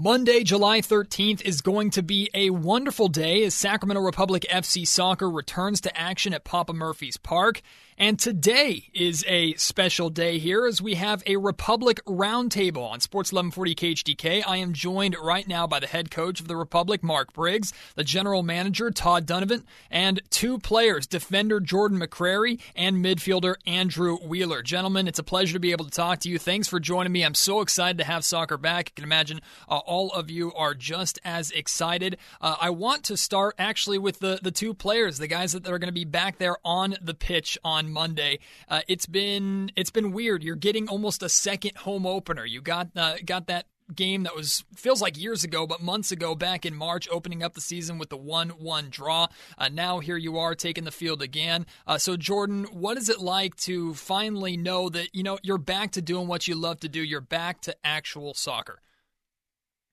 Monday, July 13th is going to be a wonderful day as Sacramento Republic FC Soccer returns to action at Papa Murphy's Park. And today is a special day here as we have a Republic Roundtable on Sports 1140 KHTK. I am joined right now by the head coach of the Republic, Mark Briggs, the general manager, Todd Dunivant, and two players, defender Jordan McCrary and midfielder Andrew Wheeler. Gentlemen, it's a pleasure to be able to talk to you. Thanks for joining me. I'm so excited to have soccer back. I can imagine uh, all of you are just as excited. Uh, I want to start actually with the, the two players, the guys that are going to be back there on the pitch on Monday. Uh, it's been it's been weird. You're getting almost a second home opener. You got uh, got that game that was feels like years ago, but months ago, back in March, opening up the season with the one-one draw. Uh, now here you are taking the field again. Uh, so Jordan, what is it like to finally know that you know you're back to doing what you love to do? You're back to actual soccer.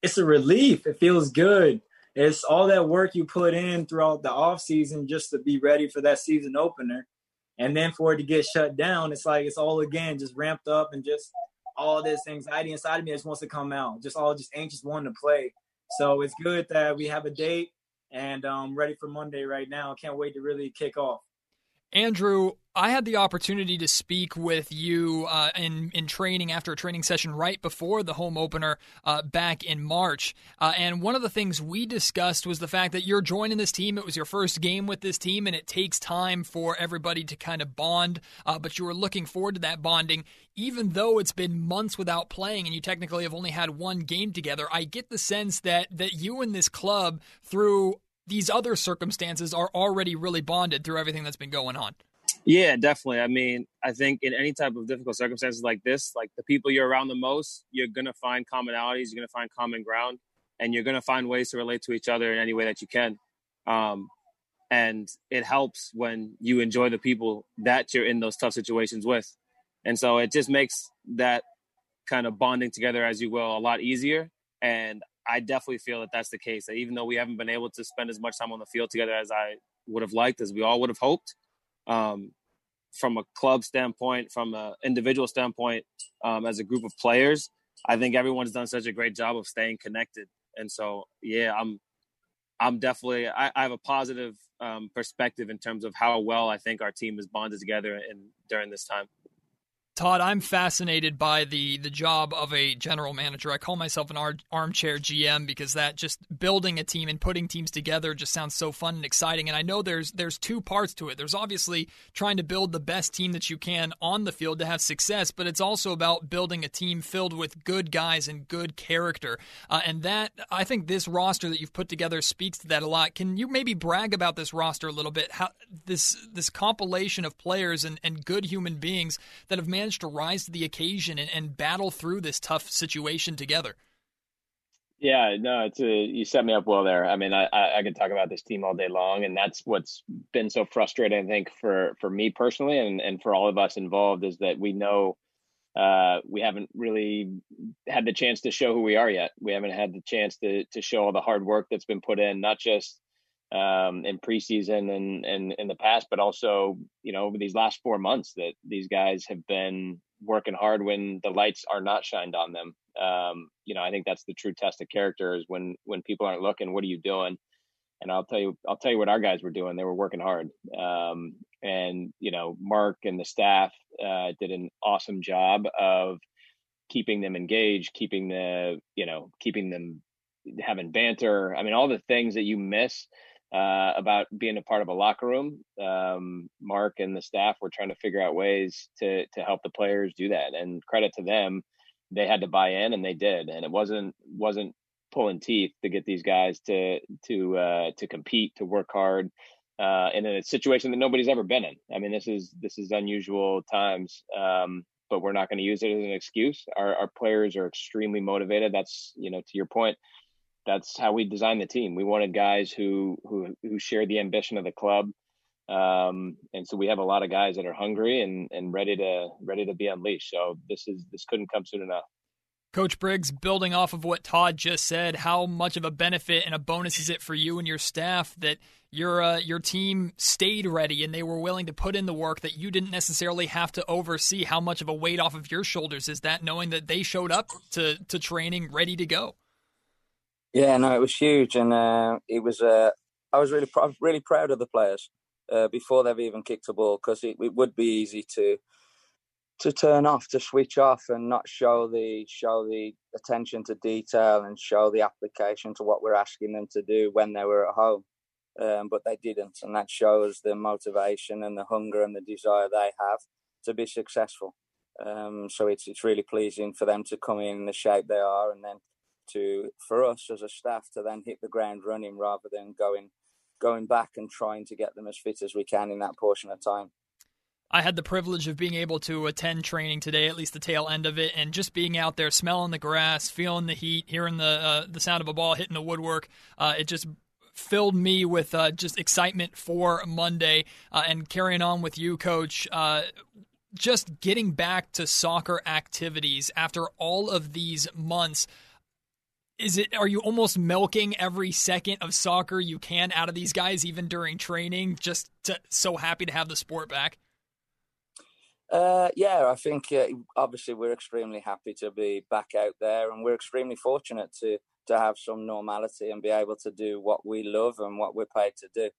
It's a relief. It feels good. It's all that work you put in throughout the off season just to be ready for that season opener and then for it to get shut down, it's like it's all again just ramped up and just all this anxiety inside of me just wants to come out. Just all just anxious wanting to play. So it's good that we have a date and I'm um ready for Monday right now. Can't wait to really kick off. Andrew, I had the opportunity to speak with you uh, in in training after a training session right before the home opener uh, back in March, uh, and one of the things we discussed was the fact that you're joining this team. It was your first game with this team, and it takes time for everybody to kind of bond. Uh, but you were looking forward to that bonding, even though it's been months without playing, and you technically have only had one game together. I get the sense that that you and this club through these other circumstances are already really bonded through everything that's been going on. Yeah, definitely. I mean, I think in any type of difficult circumstances like this, like the people you're around the most, you're going to find commonalities, you're going to find common ground, and you're going to find ways to relate to each other in any way that you can. Um, and it helps when you enjoy the people that you're in those tough situations with. And so it just makes that kind of bonding together, as you will, a lot easier. And I definitely feel that that's the case. That even though we haven't been able to spend as much time on the field together as I would have liked, as we all would have hoped, um, from a club standpoint, from an individual standpoint, um, as a group of players, I think everyone's done such a great job of staying connected. And so, yeah, I'm, I'm definitely, I, I have a positive um, perspective in terms of how well I think our team is bonded together in during this time. Todd, I'm fascinated by the the job of a general manager. I call myself an ar- armchair GM because that just building a team and putting teams together just sounds so fun and exciting. And I know there's there's two parts to it. There's obviously trying to build the best team that you can on the field to have success, but it's also about building a team filled with good guys and good character. Uh, and that I think this roster that you've put together speaks to that a lot. Can you maybe brag about this roster a little bit? How this this compilation of players and, and good human beings that have managed managed to rise to the occasion and, and battle through this tough situation together. Yeah, no, it's a, you set me up well there. I mean, I, I, could talk about this team all day long, and that's what's been so frustrating, I think, for for me personally, and and for all of us involved, is that we know uh, we haven't really had the chance to show who we are yet. We haven't had the chance to to show all the hard work that's been put in, not just um, in preseason and, and in the past, but also, you know, over these last four months that these guys have been working hard when the lights are not shined on them. Um, you know, I think that's the true test of character is when, when people aren't looking, what are you doing? And I'll tell you, I'll tell you what our guys were doing. They were working hard. Um, and, you know, Mark and the staff uh, did an awesome job of keeping them engaged, keeping the, you know, keeping them having banter. I mean, all the things that you miss uh, about being a part of a locker room. Um, Mark and the staff were trying to figure out ways to to help the players do that. And credit to them, they had to buy in, and they did. And it wasn't wasn't pulling teeth to get these guys to to uh, to compete, to work hard. Uh, in a situation that nobody's ever been in. I mean, this is this is unusual times, um, but we're not going to use it as an excuse. Our, our players are extremely motivated. That's you know to your point that's how we designed the team. We wanted guys who who who share the ambition of the club, um, and so we have a lot of guys that are hungry and and ready to ready to be unleashed. So this is this couldn't come soon enough. Coach Briggs, building off of what Todd just said, how much of a benefit and a bonus is it for you and your staff that your uh, your team stayed ready and they were willing to put in the work that you didn't necessarily have to oversee? How much of a weight off of your shoulders is that, knowing that they showed up to to training ready to go? Yeah, no, it was huge, and uh, it was. Uh, I was really, pr- really proud of the players uh, before they've even kicked a ball because it, it, would be easy to to turn off, to switch off, and not show the show the attention to detail and show the application to what we're asking them to do when they were at home. Um, but they didn't, and that shows the motivation and the hunger and the desire they have to be successful. Um, so it's it's really pleasing for them to come in, in the shape they are, and then to for us as a staff to then hit the ground running rather than going going back and trying to get them as fit as we can in that portion of time. I had the privilege of being able to attend training today, at least the tail end of it, and just being out there, smelling the grass, feeling the heat, hearing the uh, the sound of a ball hitting the woodwork. Uh, it just filled me with uh, just excitement for Monday. Uh, and carrying on with you, Coach, uh, just getting back to soccer activities after all of these months is it are you almost milking every second of soccer you can out of these guys even during training just to, so happy to have the sport back? Uh, yeah i think uh, obviously we're extremely happy to be back out there and we're extremely fortunate to to have some normality and be able to do what we love and what we're paid to do.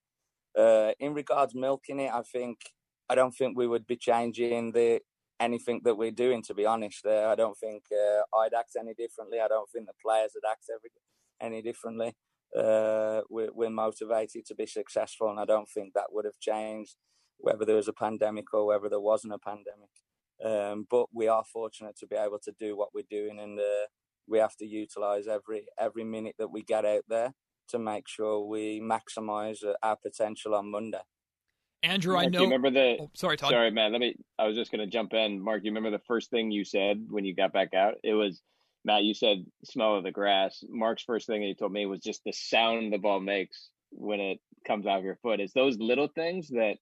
Uh, in regards milking it i think i don't think we would be changing the anything that we're doing. To be honest, uh, I don't think uh, I'd act any differently. I don't think the players would act every, any differently. Uh, we're, we're, motivated to be successful, and I don't think that would have changed whether there was a pandemic or whether there wasn't a pandemic. Um, but we are fortunate to be able to do what we're doing, and uh, we have to utilize every every minute that we get out there to make sure we maximize uh, our potential on Monday. Andrew, Mark, I know. you remember the? Oh, sorry, Todd. Sorry, man. Let me. I was just going to jump in. Mark, you remember the first thing you said when you got back out? It was Matt. You said smell of the grass. Mark's first thing he told me was just the sound the ball makes when it comes out of your foot. It's those little things that,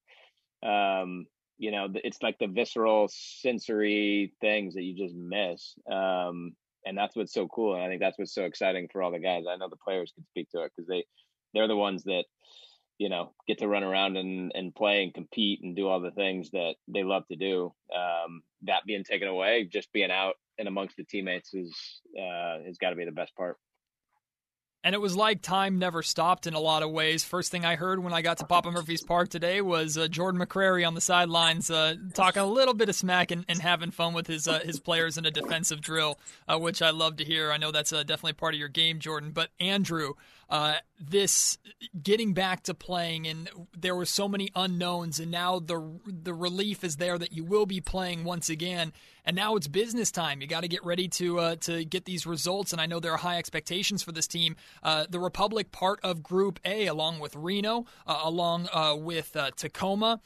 um, you know, it's like the visceral sensory things that you just miss. Um, and that's what's so cool. And I think that's what's so exciting for all the guys. I know the players can speak to it because they, they're the ones that you know get to run around and and play and compete and do all the things that they love to do um, that being taken away just being out and amongst the teammates is uh, has got to be the best part and it was like time never stopped in a lot of ways. First thing I heard when I got to Papa Murphy's Park today was uh, Jordan McCrary on the sidelines uh, talking a little bit of smack and, and having fun with his uh, his players in a defensive drill, uh, which I love to hear. I know that's uh, definitely part of your game, Jordan. But Andrew, uh, this getting back to playing, and there were so many unknowns, and now the the relief is there that you will be playing once again and now it's business time. You got to get ready to uh, to get these results, and I know there are high expectations for this team. Uh, the Republic, part of Group A, along with Reno, uh, along uh, with uh, Tacoma,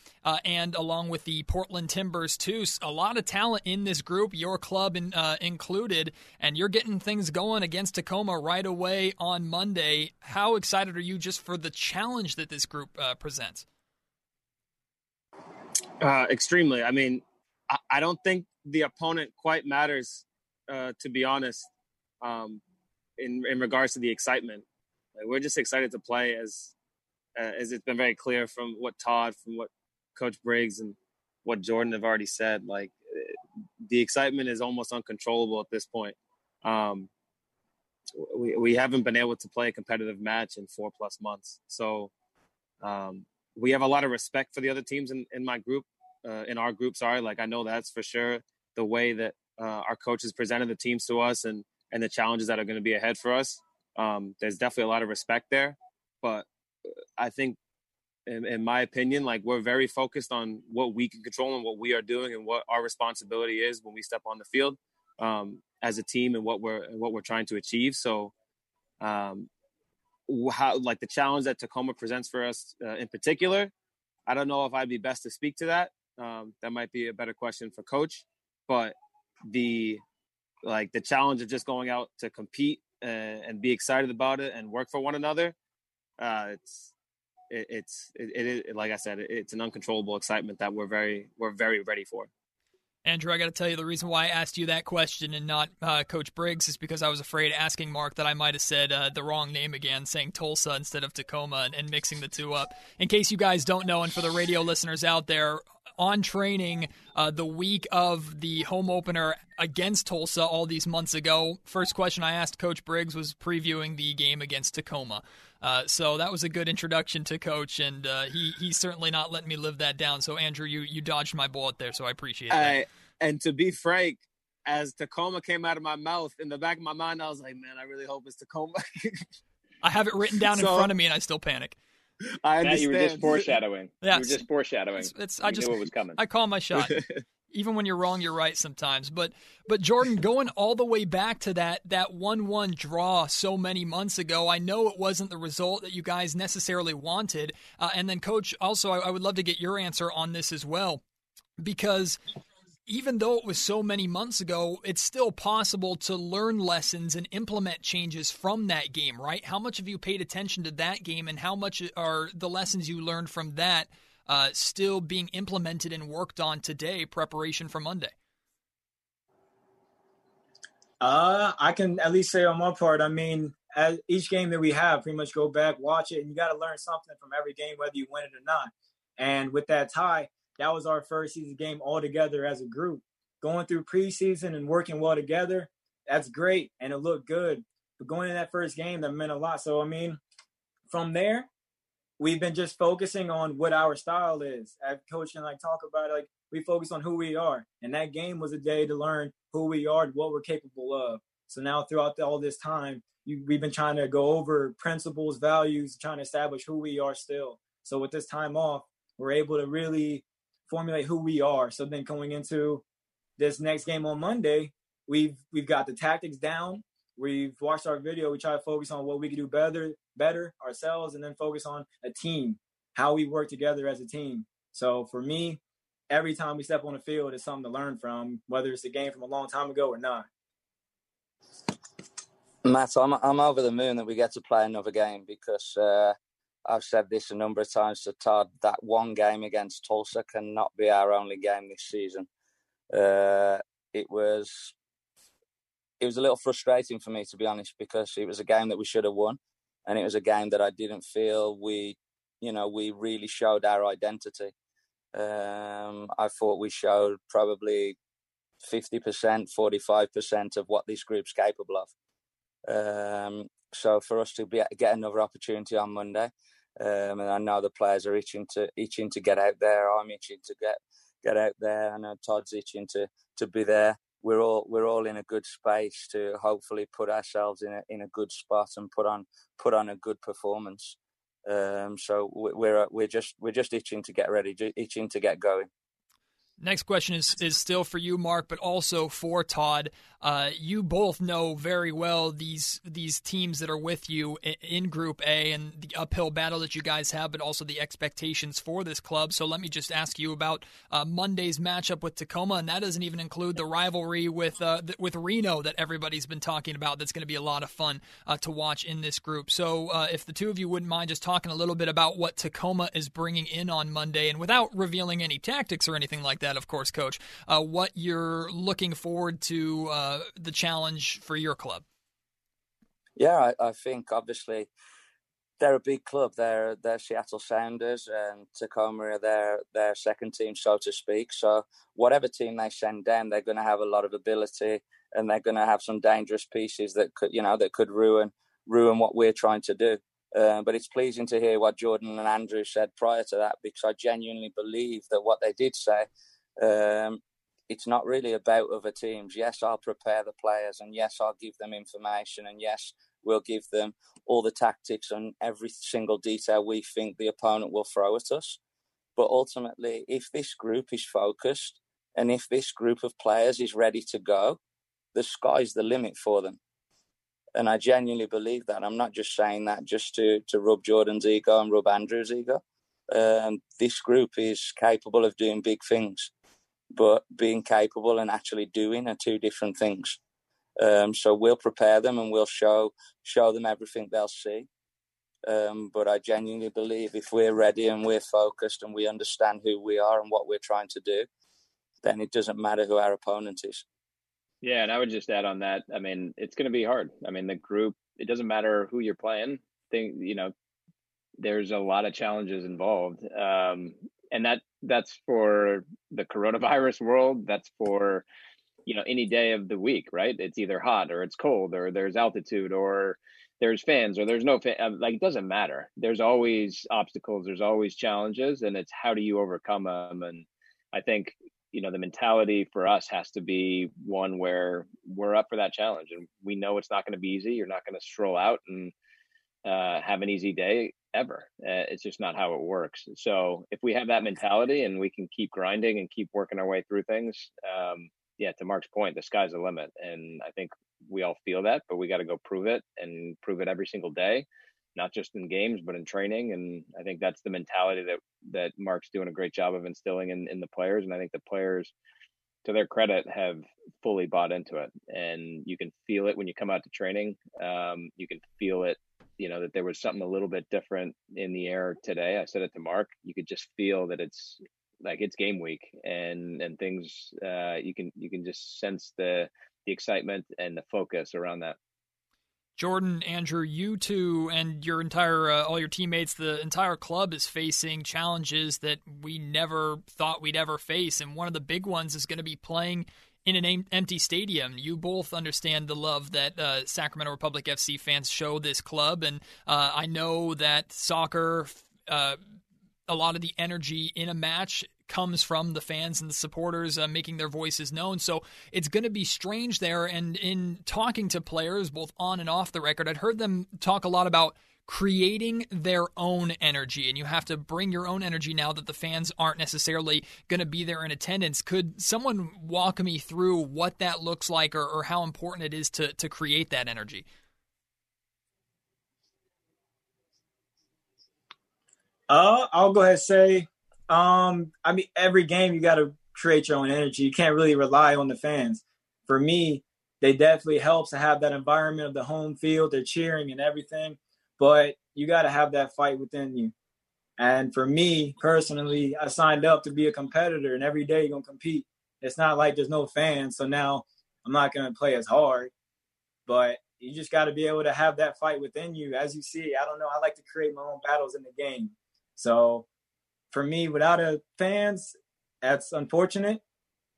and along with the Portland Timbers too. A lot of talent in this group, your club in, included, and you're getting things going against Tacoma right away on Monday. How excited are you just for the challenge that this group presents? extremely. I mean, I, I don't think the opponent quite matters, uh, to be honest, um, in in regards to the excitement. Like, we're just excited to play, as uh, as it's been very clear from what Todd, from what Coach Briggs, and what Jordan have already said. Like the excitement is almost uncontrollable at this point. Um, we we haven't been able to play a competitive match in four plus months, so um, we have a lot of respect for the other teams in, in my group, uh, in our group. Sorry, like I know that's for sure the way that uh, our coaches presented the teams to us and and the challenges that are going to be ahead for us. Um, there's definitely a lot of respect there, but uh, I think, in, in, my opinion, like we're very focused on what we can control and what we are doing and what our responsibility is when we step on the field um, as a team and what we're what we're trying to achieve. So, um, how like the challenge that Tacoma presents for us uh, in particular, I don't know if I'd be best to speak to that. Um, that might be a better question for coach but the like the challenge of just going out to compete and, and be excited about it and work for one another uh, it's it, it's it, it, like I said it's an uncontrollable excitement that we're very we're very ready for. Andrew, I got to tell you the reason why I asked you that question and not uh, Coach Briggs is because I was afraid asking Mark that I might have said uh, the wrong name again, saying Tulsa instead of Tacoma, and, and, mixing the two up. In case you guys don't know, and for the radio listeners out there, on training uh, the week of the home opener against Tulsa all these months ago. First question I asked Coach Briggs was previewing the game against Tacoma. Uh, so that was a good introduction to Coach, and uh, he he's certainly not letting me live that down. So Andrew, you you dodged my bullet there, so I appreciate that. And to be frank, as Tacoma came out of my mouth, in the back of my mind, I was like, man, I really hope it's Tacoma. I have it written down so, in front of me, and I still panic. I understand. you were just foreshadowing. Yeah, you were just foreshadowing. It's, it's I just knew it was coming. I call my shot. Even when you're wrong, you're right sometimes. But but Jordan, going all the way back to that that one one draw so many months ago, I know it wasn't the result that you guys necessarily wanted. Uh, and then, Coach, also I, I would love to get your answer on this as well, because even though it was so many months ago, it's still possible to learn lessons and implement changes from that game, right? How much have you paid attention to that game, and how much are the lessons you learned from that uh, still being implemented and worked on today, preparation for Monday? Uh, I can at least say on my part. I mean, as each game that we have, pretty much go back, watch it, and you got to learn something from every game, whether you win it or not. And with that tie, that was our first season game all together as a group. Going through preseason and working well together, that's great and it looked good. But going in that first game, that meant a lot. So I mean, from there, we've been just focusing on what our style is. As coach and like talk about, it, like we focus on who we are, and that game was a day to learn who we are and what we're capable of. So now, throughout the, all this time, you, we've been trying to go over principles, values, trying to establish who we are still. So with this time off, we're able to really formulate who we are. So then going into this next game on Monday, we've we've got the tactics down. We've watched our video. We try to focus on what we can do better, better ourselves, and then focus on a team, how we work together as a team. So for me, every time we step on the field is something to learn from, whether it's a game from a long time ago or not. Matt, I'm I'm over the moon that we get to play another game because uh, I've said this a number of times to Todd. That one game against Tulsa cannot be our only game this season. Uh, it was it was a little frustrating for me to be honest because it was a game that we should have won, and it was a game that I didn't feel we, you know, we really showed our identity. Um, I thought we showed probably fifty percent, forty five percent of what this group's capable of. Um, so for us to be, get another opportunity on Monday, um, and I know the players are itching to itching to get out there. I'm itching to get get out there. I know Todd's itching to to be there. We're all we're all in a good space to hopefully put ourselves in a in a good spot and put on put on a good performance. Um, so we're we're just we're just itching to get ready, itching to get going. Next question is is still for you, Mark, but also for Todd. Uh, you both know very well these these teams that are with you in Group A and the uphill battle that you guys have, but also the expectations for this club. So let me just ask you about uh, Monday's matchup with Tacoma, and that doesn't even include the rivalry with uh, with Reno that everybody's been talking about. That's going to be a lot of fun uh, to watch in this group. So uh, if the two of you wouldn't mind just talking a little bit about what Tacoma is bringing in on Monday, and without revealing any tactics or anything like that, of course, Coach, uh, what you're looking forward to uh, the challenge for your club? Yeah, I, I, think obviously they're a big club. They're they're Seattle Sounders and Tacoma are their their second team, so to speak. So whatever team they send down, they're going to have a lot of ability and they're going to have some dangerous pieces that could you know that could ruin ruin what we're trying to do. Uh, but it's pleasing to hear what Jordan and Andrew said prior to that because I genuinely believe that what they did say um, it's not really about other teams. Yes, I'll prepare the players, and yes, I'll give them information, and yes, we'll give them all the tactics and every single detail we think the opponent will throw at us. But ultimately, if this group is focused and if this group of players is ready to go, the sky's the limit for them. And I genuinely believe that. I'm not just saying that just to, to rub Jordan's ego and rub Andrew's ego. Um, this group is capable of doing big things but being capable and actually doing are two different things. Um, so we'll prepare them and we'll show show them everything they'll see. Um, but I genuinely believe if we're ready and we're focused and we understand who we are and what we're trying to do, then it doesn't matter who our opponent is. Yeah, and I would just add on that. I mean, it's going to be hard. I mean, the group. It doesn't matter who you're playing. Think you know, there's a lot of challenges involved, um, and that that's for the coronavirus world. That's for you know any day of the week, right? It's either hot or it's cold or there's altitude or there's fans or there's no fan. Uh, like it doesn't matter. There's always obstacles. There's always challenges, and it's how do you overcome them. And I think you know the mentality for us has to be one where we're up for that challenge, and we know it's not going to be easy. You're not going to stroll out and uh, have an easy day ever. Uh, it's just not how it works. So if we have that mentality and we can keep grinding and keep working our way through things, um, yeah, to Mark's point, the sky's the limit. And I think we all feel that, but we got to go prove it and prove it every single day, not just in games, but in training. And I think that's the mentality that, that Mark's doing a great job of instilling in, in the players. And I think the players, to their credit, have fully bought into it. And you can feel it when you come out to training. Um, you can feel it you know that there was something a little bit different in the air today. I said it to Mark. You could just feel that it's like it's game week and and things uh, you can you can just sense the the excitement and the focus around that. Jordan, Andrew, you two and your entire uh, all your teammates, the entire club is facing challenges that we never thought we'd ever face, and one of the big ones is going to be playing in an empty stadium. You both understand the love that uh, Sacramento Republic FC fans show this club, and uh, I know that soccer, uh, a lot of the energy in a match comes from the fans and the supporters uh, making their voices known. So it's going to be strange there. And in talking to players, both on and off the record, I'd heard them talk a lot about creating their own energy. And you have to bring your own energy now that the fans aren't necessarily going to be there in attendance. Could someone walk me through what that looks like or, or how important it is to, to create that energy? Uh, I'll go ahead and say, um, I mean, every game you got to create your own energy. You can't really rely on the fans. For me, they definitely helps to have that environment of the home field. They're cheering and everything but you got to have that fight within you. And for me personally, I signed up to be a competitor, and every day you're gonna compete. It's not like there's no fans, so now I'm not gonna play as hard, but you just got to be able to have that fight within you. As you see, I don't know, I like to create my own battles in the game. So for me, without a fans, that's unfortunate.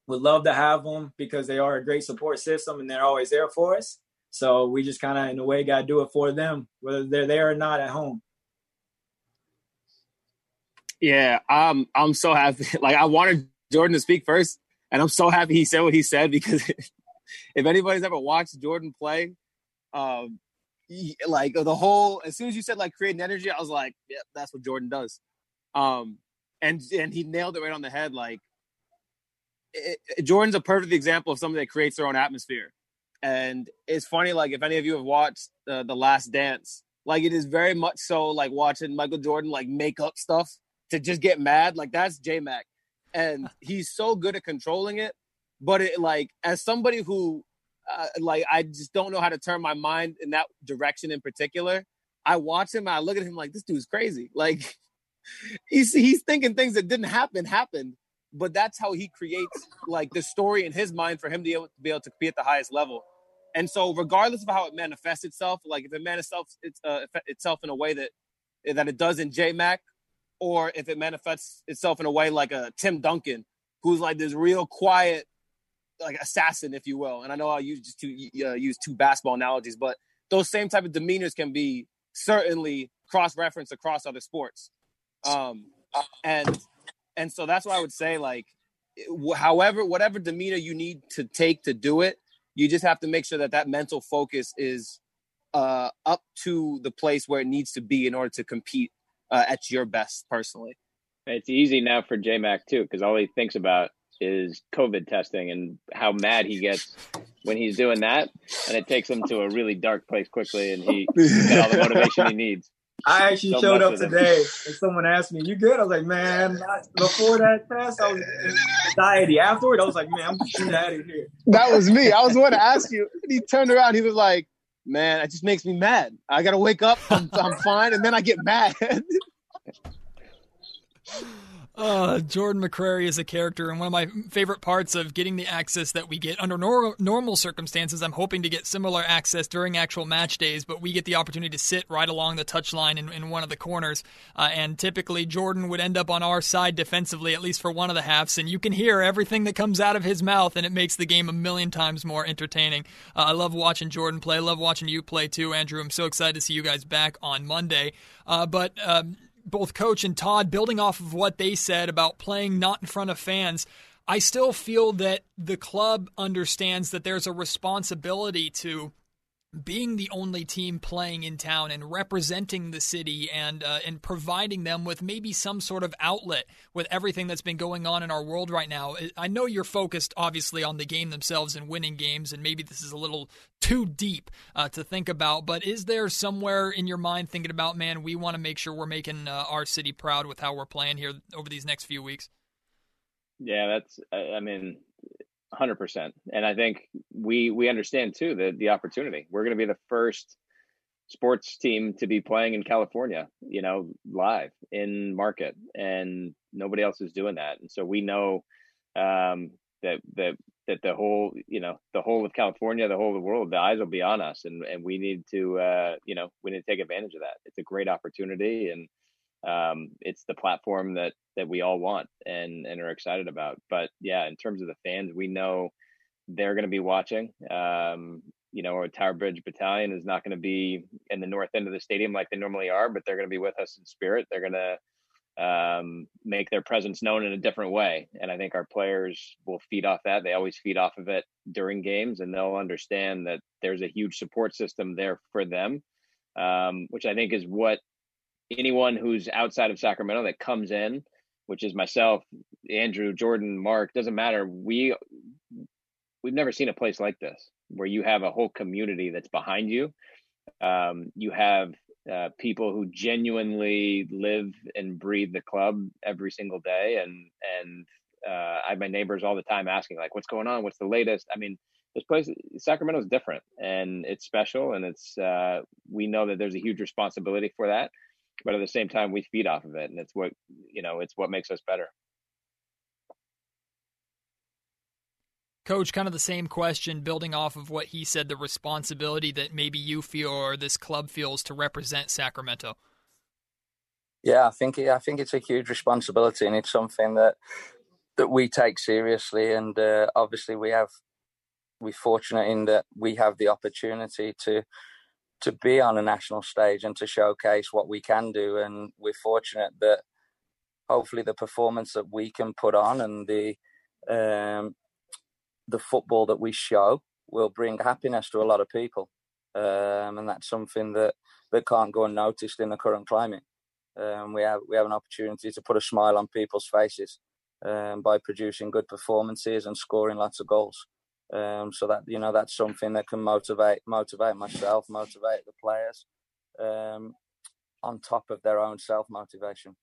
Would love to have them because they are a great support system and they're always there for us. So we just kind of, in a way, got to do it for them, whether they're there or not at home. Yeah, I'm. I'm so happy. Like I wanted Jordan to speak first, and I'm so happy he said what he said because if anybody's ever watched Jordan play, um, he, like the whole as soon as you said like creating energy, I was like, yeah, that's what Jordan does. Um, and and he nailed it right on the head. Like it, Jordan's a perfect example of somebody that creates their own atmosphere. And it's funny, like if any of you have watched uh, the Last Dance, like it is very much so like watching Michael Jordan like make up stuff to just get mad. Like that's J Mac, and he's so good at controlling it. But it like as somebody who uh, like I just don't know how to turn my mind in that direction in particular. I watch him, I look at him like this dude's crazy. Like he's he's thinking things that didn't happen happened, but that's how he creates like the story in his mind for him to be able to, be able to compete at the highest level. And so, regardless of how it manifests itself, like if it manifests it's, uh, itself in a way that that it does in JMac, or if it manifests itself in a way like a Tim Duncan, who's like this real quiet, like assassin, if you will. And I know I use just two uh, use two basketball analogies, but those same type of demeanors can be certainly cross referenced across other sports. Um, and and so that's why I would say like, however, whatever demeanor you need to take to do it, you just have to make sure that that mental focus is uh, up to the place where it needs to be in order to compete uh, at your best personally. It's easy now for JMac too, because all he thinks about is COVID testing and how mad he gets when he's doing that, and it takes him to a really dark place quickly, and he gets all the motivation he needs. I actually Don't showed up today and someone asked me, You good? I was like, Man, before that test, I was anxiety. Afterward, I was like, Man, I'm just out of here. That was me. I was going to ask you. And he turned around. He was like, Man, it just makes me mad. I got to wake up. I'm, I'm fine. And then I get mad. Uh, Jordan McCrary is a character, and one of my favorite parts of getting the access that we get under nor- normal circumstances. I'm hoping to get similar access during actual match days, but we get the opportunity to sit right along the touchline in, in one of the corners. Uh, and typically, Jordan would end up on our side defensively, at least for one of the halves, and you can hear everything that comes out of his mouth, and it makes the game a million times more entertaining. Uh, I love watching Jordan play. I love watching you play too, Andrew. I'm so excited to see you guys back on Monday. Uh, but um, both coach and Todd building off of what they said about playing not in front of fans. I still feel that the club understands that there's a responsibility to being the only team playing in town and representing the city and uh, and providing them with maybe some sort of outlet with everything that's been going on in our world right now. I know you're focused obviously on the game themselves and winning games, and maybe this is a little too deep uh, to think about. But is there somewhere in your mind thinking about, man, we want to make sure we're making uh, our city proud with how we're playing here over these next few weeks? Yeah, that's. I mean, hundred percent. And I think we we understand too the the opportunity. We're going to be the first sports team to be playing in California, you know, live in market, and nobody else is doing that. And so we know um, that that that the whole you know the whole of California, the whole of the world, the eyes will be on us, and and we need to uh, you know we need to take advantage of that. It's a great opportunity, and um, it's the platform that that we all want and and are excited about. But yeah, in terms of the fans, we know they're going to be watching. Um, you know, our Tower Bridge Battalion is not going to be in the north end of the stadium like they normally are, but they're going to be with us in spirit. They're going to um, make their presence known in a different way, and I think our players will feed off that. They always feed off of it during games, and they'll understand that there's a huge support system there for them, um, which I think is what anyone who's outside of Sacramento that comes in, which is myself, Andrew, Jordan, Mark, doesn't matter. We we've never seen a place like this where you have a whole community that's behind you. Um, you have uh, people who genuinely live and breathe the club every single day, and and uh, I have my neighbors all the time asking like, "What's going on? What's the latest?" I mean, this place Sacramento is different, and it's special, and it's uh, we know that there's a huge responsibility for that but at the same time we feed off of it and it's what you know it's what makes us better. Coach kind of the same question building off of what he said the responsibility that maybe you feel or this club feels to represent sacramento. Yeah i think i think it's a huge responsibility and it's something that that we take seriously and uh, obviously we have we're fortunate in that we have the opportunity to to be on a national stage and to showcase what we can do. And we're fortunate that hopefully the performance that we can put on and the um, the football that we show will bring happiness to a lot of people. Um, and that's something that, that can't go unnoticed in the current climate. Um, we have we have an opportunity to put a smile on people's faces um, by producing good performances and scoring lots of goals. Um, so that you know that's something that can motivate motivate myself, motivate the players, um, on top of their own self motivation.